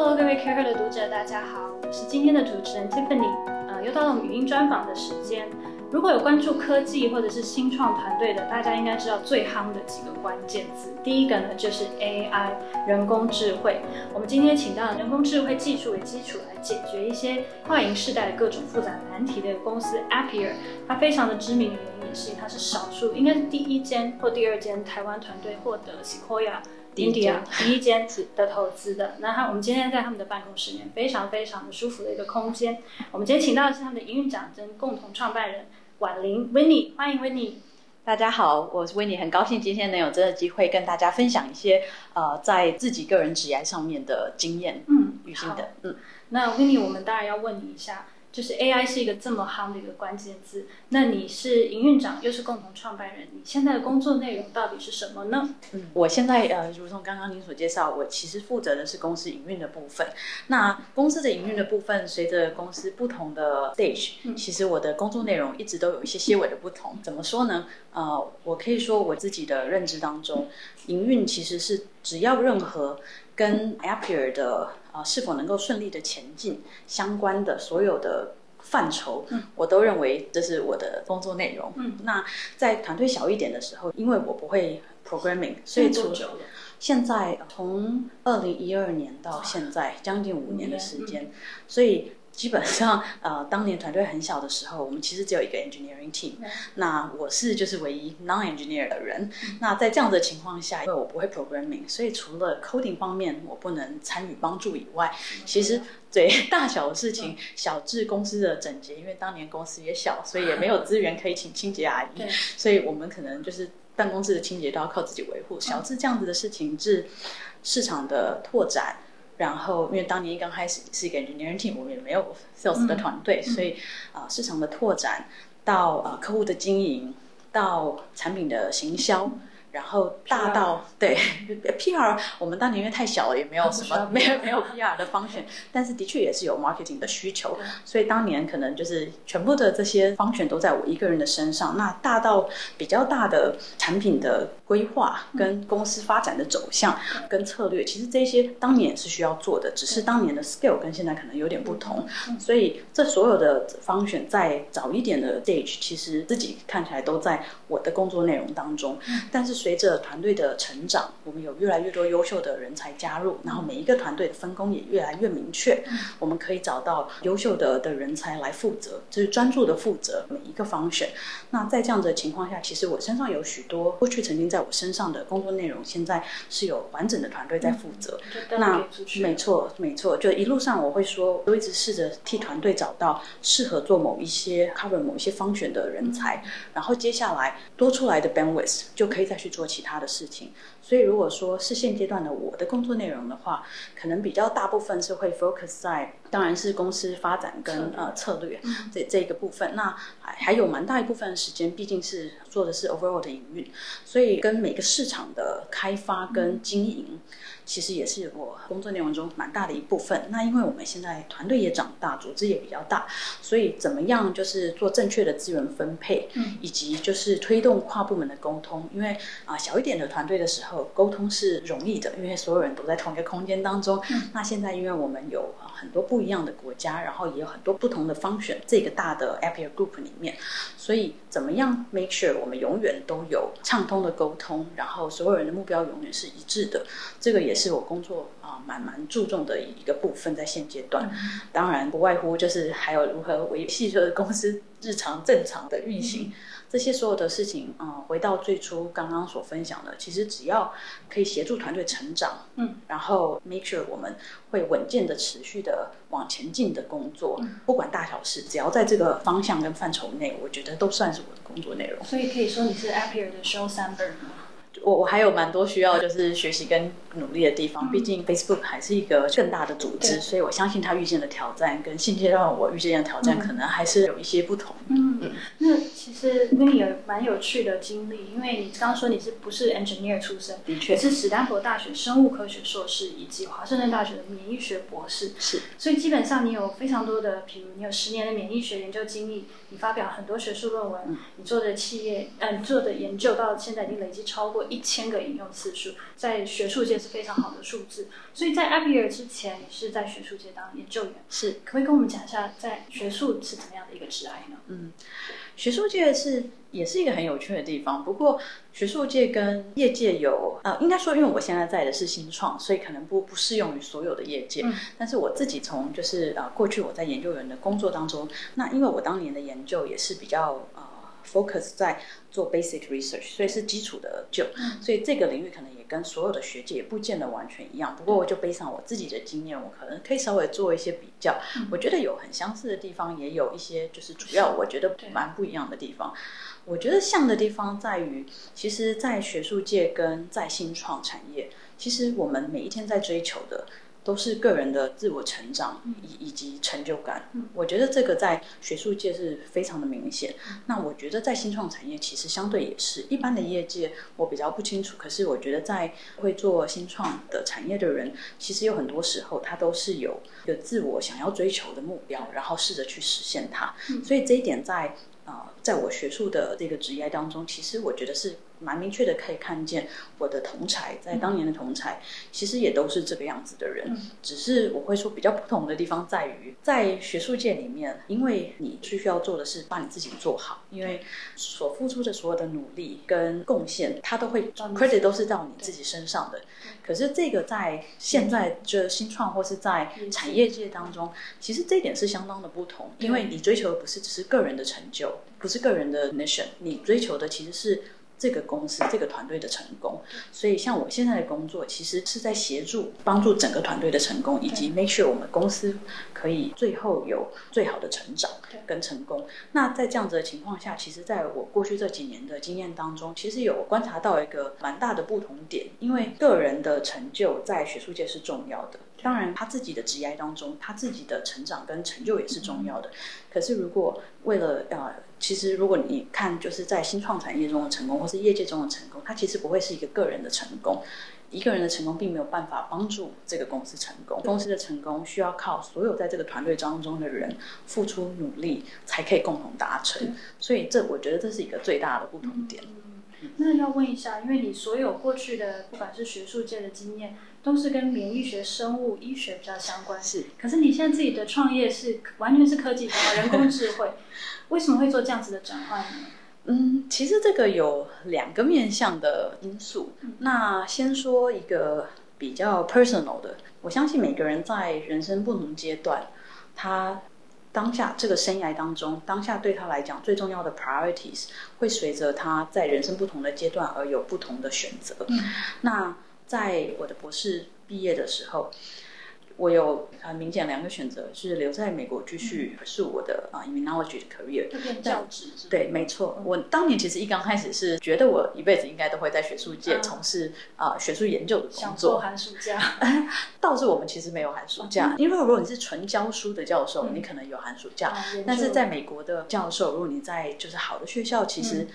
Hello，各位 Care 的读者，大家好，我是今天的主持人 Tiffany。呃，又到了我们语音专访的时间。如果有关注科技或者是新创团队的，大家应该知道最夯的几个关键字。第一个呢，就是 AI 人工智慧。我们今天请到了人工智慧技术为基础来解决一些跨银世代的各种复杂难题的公司 Appier。它非常的知名的原因也是它是少数，应该是第一间或第二间台湾团队获得 Sequoia。India 第一间的投资的，那他我们今天在他们的办公室里面，非常非常的舒服的一个空间。我们今天请到的是他们的营运长跟共同创办人婉玲 Winnie，欢迎 Winnie。大家好，我是 Winnie，很高兴今天能有这个机会跟大家分享一些呃在自己个人职业上面的经验。嗯，女性的，嗯，那 Winnie，我们当然要问你一下。就是 AI 是一个这么夯的一个关键字，那你是营运长，又是共同创办人，你现在的工作内容到底是什么呢？嗯，我现在呃，如同刚刚您所介绍，我其实负责的是公司营运的部分。那公司的营运的部分，随着公司不同的 stage，嗯，其实我的工作内容一直都有一些些微的不同。怎么说呢？呃，我可以说我自己的认知当中，营运其实是只要任何跟 Appier 的啊，是否能够顺利的前进相关的所有的范畴，嗯，我都认为这是我的工作内容。嗯，那在团队小一点的时候，因为我不会 programming，所以从现在从二零一二年到现在将近五年的时间，所以。基本上，呃，当年团队很小的时候，我们其实只有一个 engineering team。那我是就是唯一 non-engineer 的人。那在这样的情况下，因为我不会 programming，所以除了 coding 方面我不能参与帮助以外，其实对大小的事情，小至公司的整洁，因为当年公司也小，所以也没有资源可以请清洁阿姨，所以我们可能就是办公室的清洁都要靠自己维护。小至这样子的事情，至市场的拓展。然后，因为当年一刚开始是一个 engineering team，我们也没有 sales 的团队，嗯、所以啊、呃，市场的拓展到啊、呃、客户的经营，到产品的行销。嗯然后大到对 PR，我们当年因为太小了，也没有什么没有没有 PR 的 function，但是的确也是有 marketing 的需求，所以当年可能就是全部的这些 function 都在我一个人的身上。那大到比较大的产品的规划、跟公司发展的走向、跟策略，其实这些当年也是需要做的，只是当年的 scale 跟现在可能有点不同。所以这所有的 function 在早一点的 stage，其实自己看起来都在我的工作内容当中，但是随着团队的成长，我们有越来越多优秀的人才加入，然后每一个团队的分工也越来越明确。我们可以找到优秀的的人才来负责，就是专注的负责每一个 function。那在这样的情况下，其实我身上有许多过去曾经在我身上的工作内容，现在是有完整的团队在负责。嗯、那没错，没错，就一路上我会说，我一直试着替团队找到适合做某一些 cover 某一些 function 的人才，嗯、然后接下来多出来的 bandwidth 就可以再去。做其他的事情，所以如果说是现阶段的我的工作内容的话，可能比较大部分是会 focus 在，当然是公司发展跟呃策略这这个部分。那还还有蛮大一部分的时间，毕竟是做的是 overall 的营运，所以跟每个市场的开发跟经营。其实也是我工作内容中蛮大的一部分。那因为我们现在团队也长大，组织也比较大，所以怎么样就是做正确的资源分配，嗯，以及就是推动跨部门的沟通。因为啊、呃，小一点的团队的时候，沟通是容易的，因为所有人都在同一个空间当中。嗯、那现在因为我们有很多不一样的国家，然后也有很多不同的 function，这个大的 Appier Group 里面，所以怎么样 make sure 我们永远都有畅通的沟通，然后所有人的目标永远是一致的，这个也是我工作啊蛮蛮注重的一个部分，在现阶段，嗯、当然不外乎就是还有如何维系着公司日常正常的运行。嗯这些所有的事情，嗯，回到最初刚刚所分享的，其实只要可以协助团队成长，嗯，然后 make sure 我们会稳健的、持续的往前进的工作，嗯，不管大小事，只要在这个方向跟范畴内，我觉得都算是我的工作内容。所以可以说你是 Appier 的 Showstopper 吗？我我还有蛮多需要就是学习跟努力的地方，毕竟 Facebook 还是一个更大的组织，所以我相信他遇见的挑战跟现阶段我遇见的挑战可能还是有一些不同。嗯，嗯，那其实那你有蛮有趣的经历，因为你刚刚说你是不是 engineer 出身？的确，是史丹佛大学生物科学硕士以及华盛顿大学的免疫学博士。是，所以基本上你有非常多的，比如你有十年的免疫学研究经历，你发表很多学术论文，嗯、你做的企业，嗯、呃，你做的研究到现在已经累积超过。过一千个引用次数，在学术界是非常好的数字。所以在 Appier 之前，你是在学术界当研究员，是，可不可以跟我们讲一下，在学术是怎么样的一个职涯呢？嗯，学术界是也是一个很有趣的地方，不过学术界跟业界有呃，应该说，因为我现在在的是新创，所以可能不不适用于所有的业界。嗯、但是我自己从就是呃过去我在研究员的工作当中，那因为我当年的研究也是比较呃。Focus 在做 basic research，所以是基础的就，所以这个领域可能也跟所有的学界也不见得完全一样。不过我就背上我自己的经验，我可能可以稍微做一些比较。我觉得有很相似的地方，也有一些就是主要我觉得蛮不一样的地方。我觉得像的地方在于，其实，在学术界跟在新创产业，其实我们每一天在追求的。都是个人的自我成长以以及成就感，我觉得这个在学术界是非常的明显。那我觉得在新创产业其实相对也是一般的业界，我比较不清楚。可是我觉得在会做新创的产业的人，其实有很多时候他都是有有自我想要追求的目标，然后试着去实现它。所以这一点在。啊，在我学术的这个职业当中，其实我觉得是蛮明确的，可以看见我的同才，在当年的同才，其实也都是这个样子的人。只是我会说比较不同的地方在于，在学术界里面，因为你最需要做的是把你自己做好，因为所付出的所有的努力跟贡献，它都会 credit 都是到你自己身上的。可是这个在现在就新创或是在产业界当中，其实这一点是相当的不同，因为你追求的不是只是个人的成就，不是个人的 mission，你追求的其实是。这个公司、这个团队的成功，所以像我现在的工作，其实是在协助、帮助整个团队的成功，以及 make sure 我们公司可以最后有最好的成长跟成功。那在这样子的情况下，其实在我过去这几年的经验当中，其实有观察到一个蛮大的不同点，因为个人的成就在学术界是重要的。当然，他自己的职业当中，他自己的成长跟成就也是重要的。可是，如果为了呃，其实如果你看，就是在新创产业中的成功，或是业界中的成功，它其实不会是一个个人的成功。一个人的成功并没有办法帮助这个公司成功。公司的成功需要靠所有在这个团队当中的人付出努力，才可以共同达成。所以，这我觉得这是一个最大的不同点。那要问一下，因为你所有过去的不管是学术界的经验，都是跟免疫学、生物医学比较相关。是，可是你现在自己的创业是完全是科技的人工智慧，为什么会做这样子的转换呢？嗯，其实这个有两个面向的因素。嗯、那先说一个比较 personal 的，我相信每个人在人生不同阶段，他。当下这个生涯当中，当下对他来讲最重要的 priorities 会随着他在人生不同的阶段而有不同的选择。嗯、那在我的博士毕业的时候。我有很明显两个选择，是留在美国继续 pursue 我的啊 immunology 的 career，教职。对，没错。我当年其实一刚开始是觉得我一辈子应该都会在学术界从事啊学术研究的工作。寒暑假？倒是我们其实没有寒暑假，因为如果你是纯教书的教授，你可能有寒暑假。但是在美国的教授，如果你在就是好的学校，其实。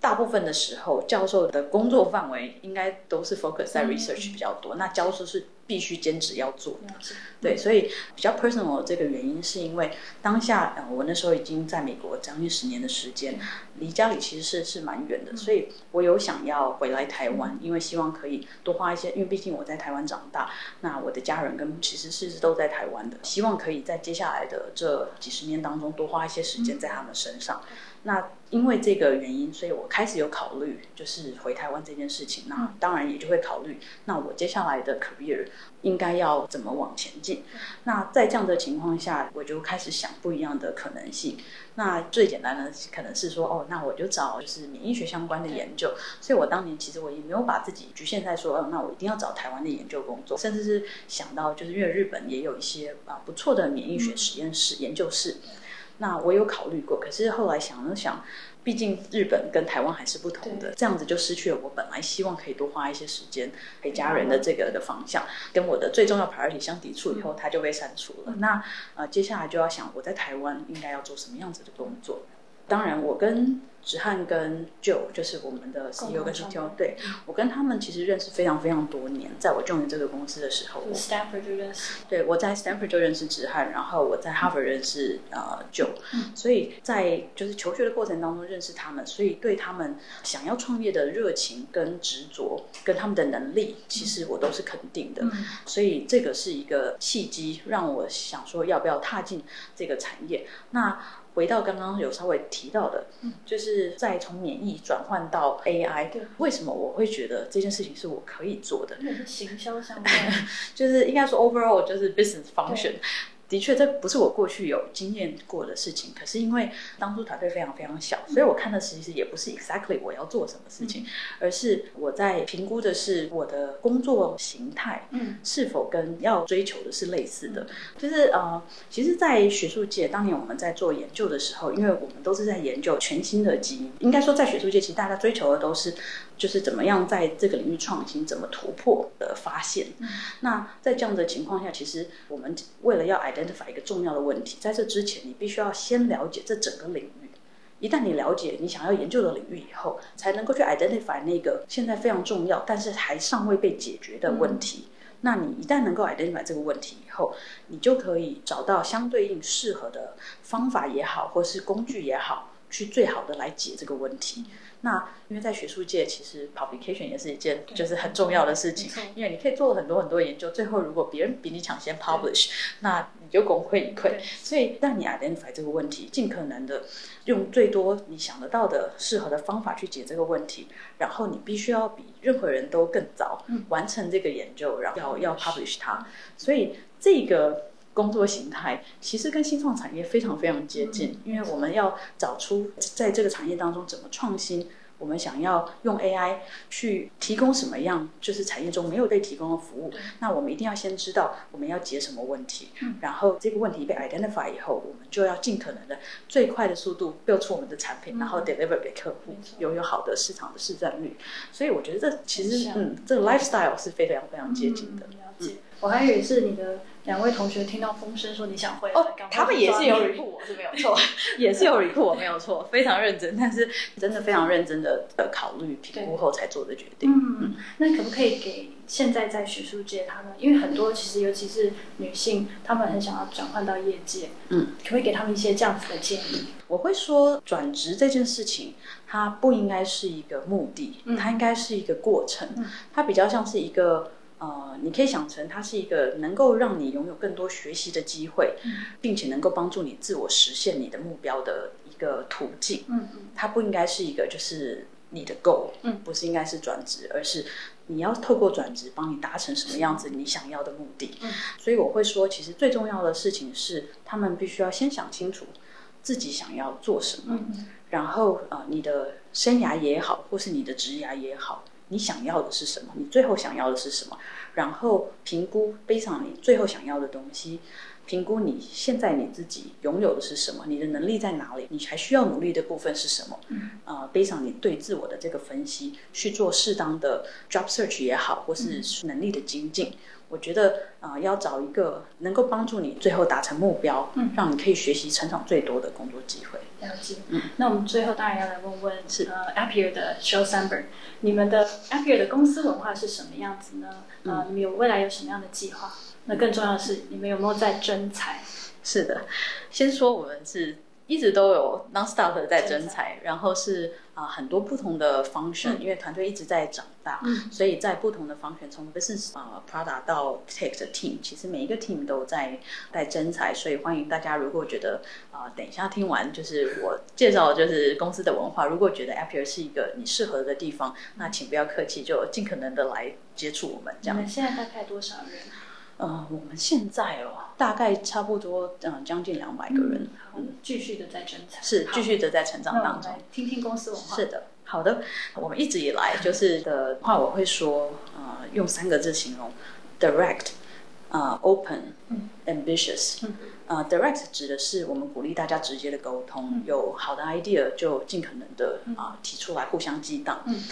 大部分的时候，教授的工作范围应该都是 focus 在 research 比较多。嗯、那教授是必须兼职要做的，嗯、对，所以比较 personal 的这个原因是因为当下，呃，我那时候已经在美国将近十年的时间，离家里其实是是蛮远的，嗯、所以我有想要回来台湾，嗯、因为希望可以多花一些，因为毕竟我在台湾长大，那我的家人跟其实是都在台湾的，希望可以在接下来的这几十年当中多花一些时间在他们身上。嗯那因为这个原因，所以我开始有考虑，就是回台湾这件事情。那当然也就会考虑，那我接下来的 career 应该要怎么往前进。那在这样的情况下，我就开始想不一样的可能性。那最简单的可能是说，哦，那我就找就是免疫学相关的研究。所以我当年其实我也没有把自己局限在说，哦，那我一定要找台湾的研究工作，甚至是想到就是因为日本也有一些啊不错的免疫学实验室、研究室。那我有考虑过，可是后来想了想，毕竟日本跟台湾还是不同的，这样子就失去了我本来希望可以多花一些时间陪家人的这个的方向，跟我的最重要 priority 相抵触以后，它就被删除了。那呃，接下来就要想我在台湾应该要做什么样子的工作。当然我跟。子翰跟 Joe 就是我们的 CEO 跟 CTO，对，我跟他们其实认识非常非常多年，在我 join 这个公司的时候，Stanford 就认识，对，我在 Stanford 就认识子翰，然后我在 Harvard 认识呃 Joe，嗯，所以在就是求学的过程当中认识他们，所以对他们想要创业的热情跟执着跟他们的能力，其实我都是肯定的，嗯，所以这个是一个契机，让我想说要不要踏进这个产业，那。回到刚刚有稍微提到的，嗯，就是再从免疫转换到 AI，对，为什么我会觉得这件事情是我可以做的？行销相关，就是应该说 overall 就是 business function。的确，这不是我过去有经验过的事情。可是因为当初团队非常非常小，所以我看的其实也不是 exactly 我要做什么事情，而是我在评估的是我的工作形态，嗯，是否跟要追求的是类似的。就是呃，其实，在学术界，当年我们在做研究的时候，因为我们都是在研究全新的基因，应该说在学术界，其实大家追求的都是。就是怎么样在这个领域创新，怎么突破的发现。嗯、那在这样的情况下，其实我们为了要 identify 一个重要的问题，在这之前，你必须要先了解这整个领域。一旦你了解你想要研究的领域以后，才能够去 identify 那个现在非常重要，但是还尚未被解决的问题。嗯、那你一旦能够 identify 这个问题以后，你就可以找到相对应适合的方法也好，或是工具也好，去最好的来解这个问题。那因为在学术界，其实 publication 也是一件就是很重要的事情，因为你可以做很多很多研究，最后如果别人比你抢先 publish，那你就功亏一篑。所以，让你 identify 这个问题，尽可能的用最多你想得到的适合的方法去解这个问题，然后你必须要比任何人都更早完成这个研究，然后要要 publish 它。所以这个。工作形态其实跟新创产业非常非常接近，因为我们要找出在这个产业当中怎么创新。我们想要用 AI 去提供什么样，就是产业中没有被提供的服务。那我们一定要先知道我们要解什么问题，然后这个问题被 identify 以后，我们就要尽可能的最快的速度 build 出我们的产品，然后 deliver 给客户，拥有好的市场的市占率。所以我觉得这其实嗯，这个 lifestyle 是非常非常接近的。了解，我还以为是你的。两位同学听到风声说你想回来，哦，他们也是有 recruit 我是没有 错，也是有 recruit 我没有错，非常认真，但是真的非常认真的考虑评估后才做的决定。嗯嗯，那可不可以给现在在学术界他们，因为很多其实尤其是女性，他们很想要转换到业界，嗯，可不可以给他们一些这样子的建议？我会说，转职这件事情，它不应该是一个目的，它应该是一个过程，它比较像是一个。呃，你可以想成它是一个能够让你拥有更多学习的机会，嗯、并且能够帮助你自我实现你的目标的一个途径。嗯嗯，它不应该是一个就是你的 goal，嗯，不是应该是转职，而是你要透过转职帮你达成什么样子你想要的目的。嗯，所以我会说，其实最重要的事情是，他们必须要先想清楚自己想要做什么，嗯、然后呃，你的生涯也好，或是你的职涯也好。你想要的是什么？你最后想要的是什么？然后评估，背上你最后想要的东西，评估你现在你自己拥有的是什么？你的能力在哪里？你还需要努力的部分是什么？嗯，呃，背上你对自我的这个分析，去做适当的 job search 也好，或是能力的精进。嗯我觉得啊、呃，要找一个能够帮助你最后达成目标，嗯，让你可以学习成长最多的工作机会。了解，嗯，那我们最后当然要来问问，是呃，Appier 的 Sheryl Sandberg，你们的 Appier 的公司文化是什么样子呢？啊、呃，你们有未来有什么样的计划？那更重要的是，你们有没有在征才？是的，先说我们是。一直都有 non-stop 的在征才，然后是啊、呃、很多不同的 function，、嗯、因为团队一直在长大，嗯、所以在不同的 function，从 business 啊、呃、product 到 tech 的 team，其实每一个 team 都在在征才，所以欢迎大家，如果觉得啊、呃、等一下听完就是我介绍就是公司的文化，如果觉得 Appier 是一个你适合的地方，那请不要客气，就尽可能的来接触我们这样。你们现在大概多少人？呃，我们现在哦，大概差不多嗯将近两百个人，嗯，继续的在增长，是继续的在成长当中。听听公司文化。是的，好的，我们一直以来就是的话，我会说，呃，用三个字形容。：direct，open，嗯，ambitious，嗯，呃，direct 指的是我们鼓励大家直接的沟通，嗯、有好的 idea 就尽可能的啊、呃、提出来，互相激荡，嗯。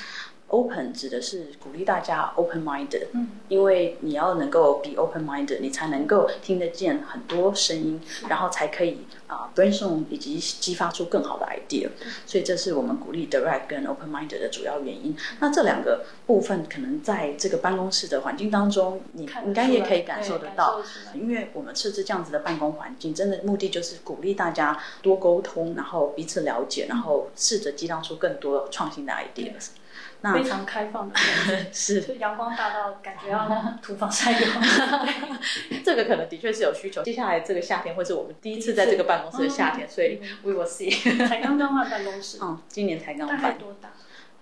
Open 指的是鼓励大家 open minded，嗯，因为你要能够 be open minded，你才能够听得见很多声音，然后才可以啊、uh, brainstorm 以及激发出更好的 idea。所以这是我们鼓励 direct 跟 open minded 的主要原因。那这两个部分可能在这个办公室的环境当中，你应该也可以感受得到，因为我们设置这样子的办公环境，真的目的就是鼓励大家多沟通，然后彼此了解，然后试着激荡出更多创新的 ideas。那非常开放的 是，就阳光大到感觉要涂防晒油。这个可能的确是有需求。接下来这个夏天会是我们第一次在这个办公室的夏天，所以 we will see。才刚刚换办公室，嗯，今年才刚换。大概多大？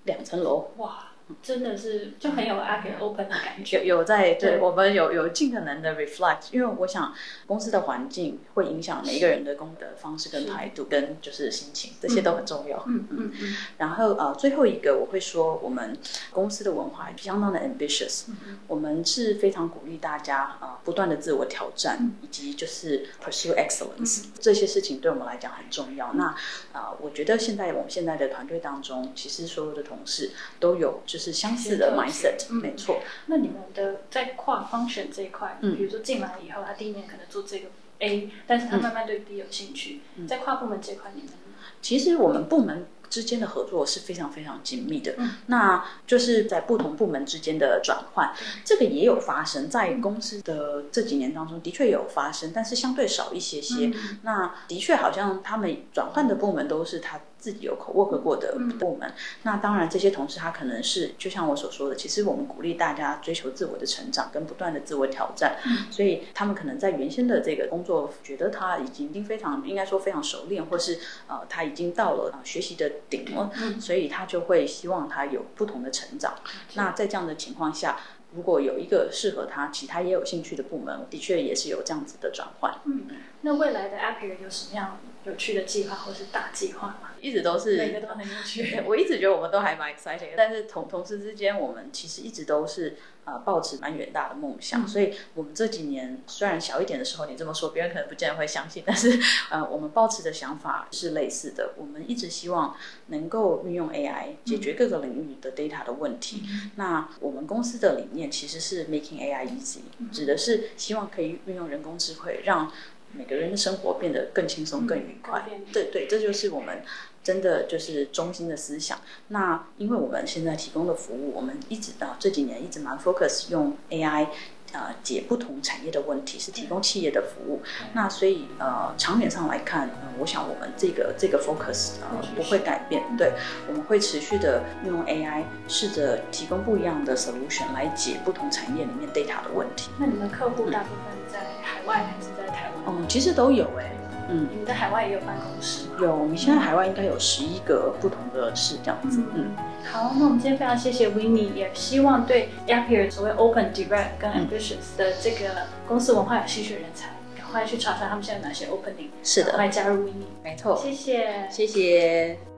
两层楼。哇。真的是就很有 Appier Open 的感觉，有有在对，对。我们有有尽可能的 reflect，因为我想公司的环境会影响每一个人的工作方式跟态度跟就是心情，这些都很重要。嗯嗯。嗯。然后呃最后一个我会说，我们公司的文化相当的 ambitious，嗯，我们是非常鼓励大家啊，呃，不断的自我挑战，嗯，以及就是 pursue excellence，嗯，这些事情对我们来讲很重要。那啊，呃，我觉得现在我们现在的团队当中，其实所有的同事都有就是。相似的 mindset，嗯，没错。那你们的在跨 function 这一块，嗯，比如说进来以后，他第一年可能做这个 A，但是他慢慢对 B 有兴趣，嗯，在跨部门这块，你们其实我们部门之间的合作是非常非常紧密的。嗯，那就是在不同部门之间的转换，嗯，这个也有发生在公司的这几年当中，的确有发生，但是相对少一些些。嗯，那的确好像他们转换的部门都是他。自己有 co-work 过的部门，嗯，那当然这些同事他可能是就像我所说的，其实我们鼓励大家追求自我的成长跟不断的自我挑战，嗯，所以他们可能在原先的这个工作觉得他已经已经非常应该说非常熟练，或是呃他已经到了呃学习的顶了，嗯，所以他就会希望他有不同的成长。嗯，那在这样的情况下，如果有一个适合他，其他也有兴趣的部门，的确也是有这样子的转换。嗯，那未来的 Appier 有什么样有趣的计划或是大计划吗？一直都是每个都很有趣。我一直觉得我们都还蛮 exciting 的，但是同同事之间，我们其实一直都是呃抱持蛮远大的梦想，嗯。所以，我们这几年虽然小一点的时候，你这么说，别人可能不见得会相信，但是呃，我们抱持的想法是类似的。我们一直希望能够运用 AI 解决各个领域的 data 的问题。嗯、那我们公司的理念其实是 making AI easy，嗯、指的是希望可以运用人工智慧让。每个人的生活变得更轻松、更愉快。嗯、对对，这就是我们真的就是中心的思想。那因为我们现在提供的服务，我们一直到这几年一直蛮 focus 用 AI。呃，解不同产业的问题是提供企业的服务，那所以呃，长远上来看，呃，我想我们这个这个 focus 呃不会改变，对，我们会持续的用 AI 试着提供不一样的 solution 来解不同产业里面 data 的问题。那你们客户大部分在海外还是在其实都有哎、欸。嗯，你们在海外也有办公室？有，我们现在海外应该有十一个不同的市这样子。嗯，嗯好，那我们今天非常谢谢 Winnie，也希望对 Appier 所谓 Open、Direct 跟 Ambitious 的这个公司文化有兴趣的人才，赶快去查查他们现在有哪些 Opening，是的，快加入 Winnie。没错，谢谢，谢谢。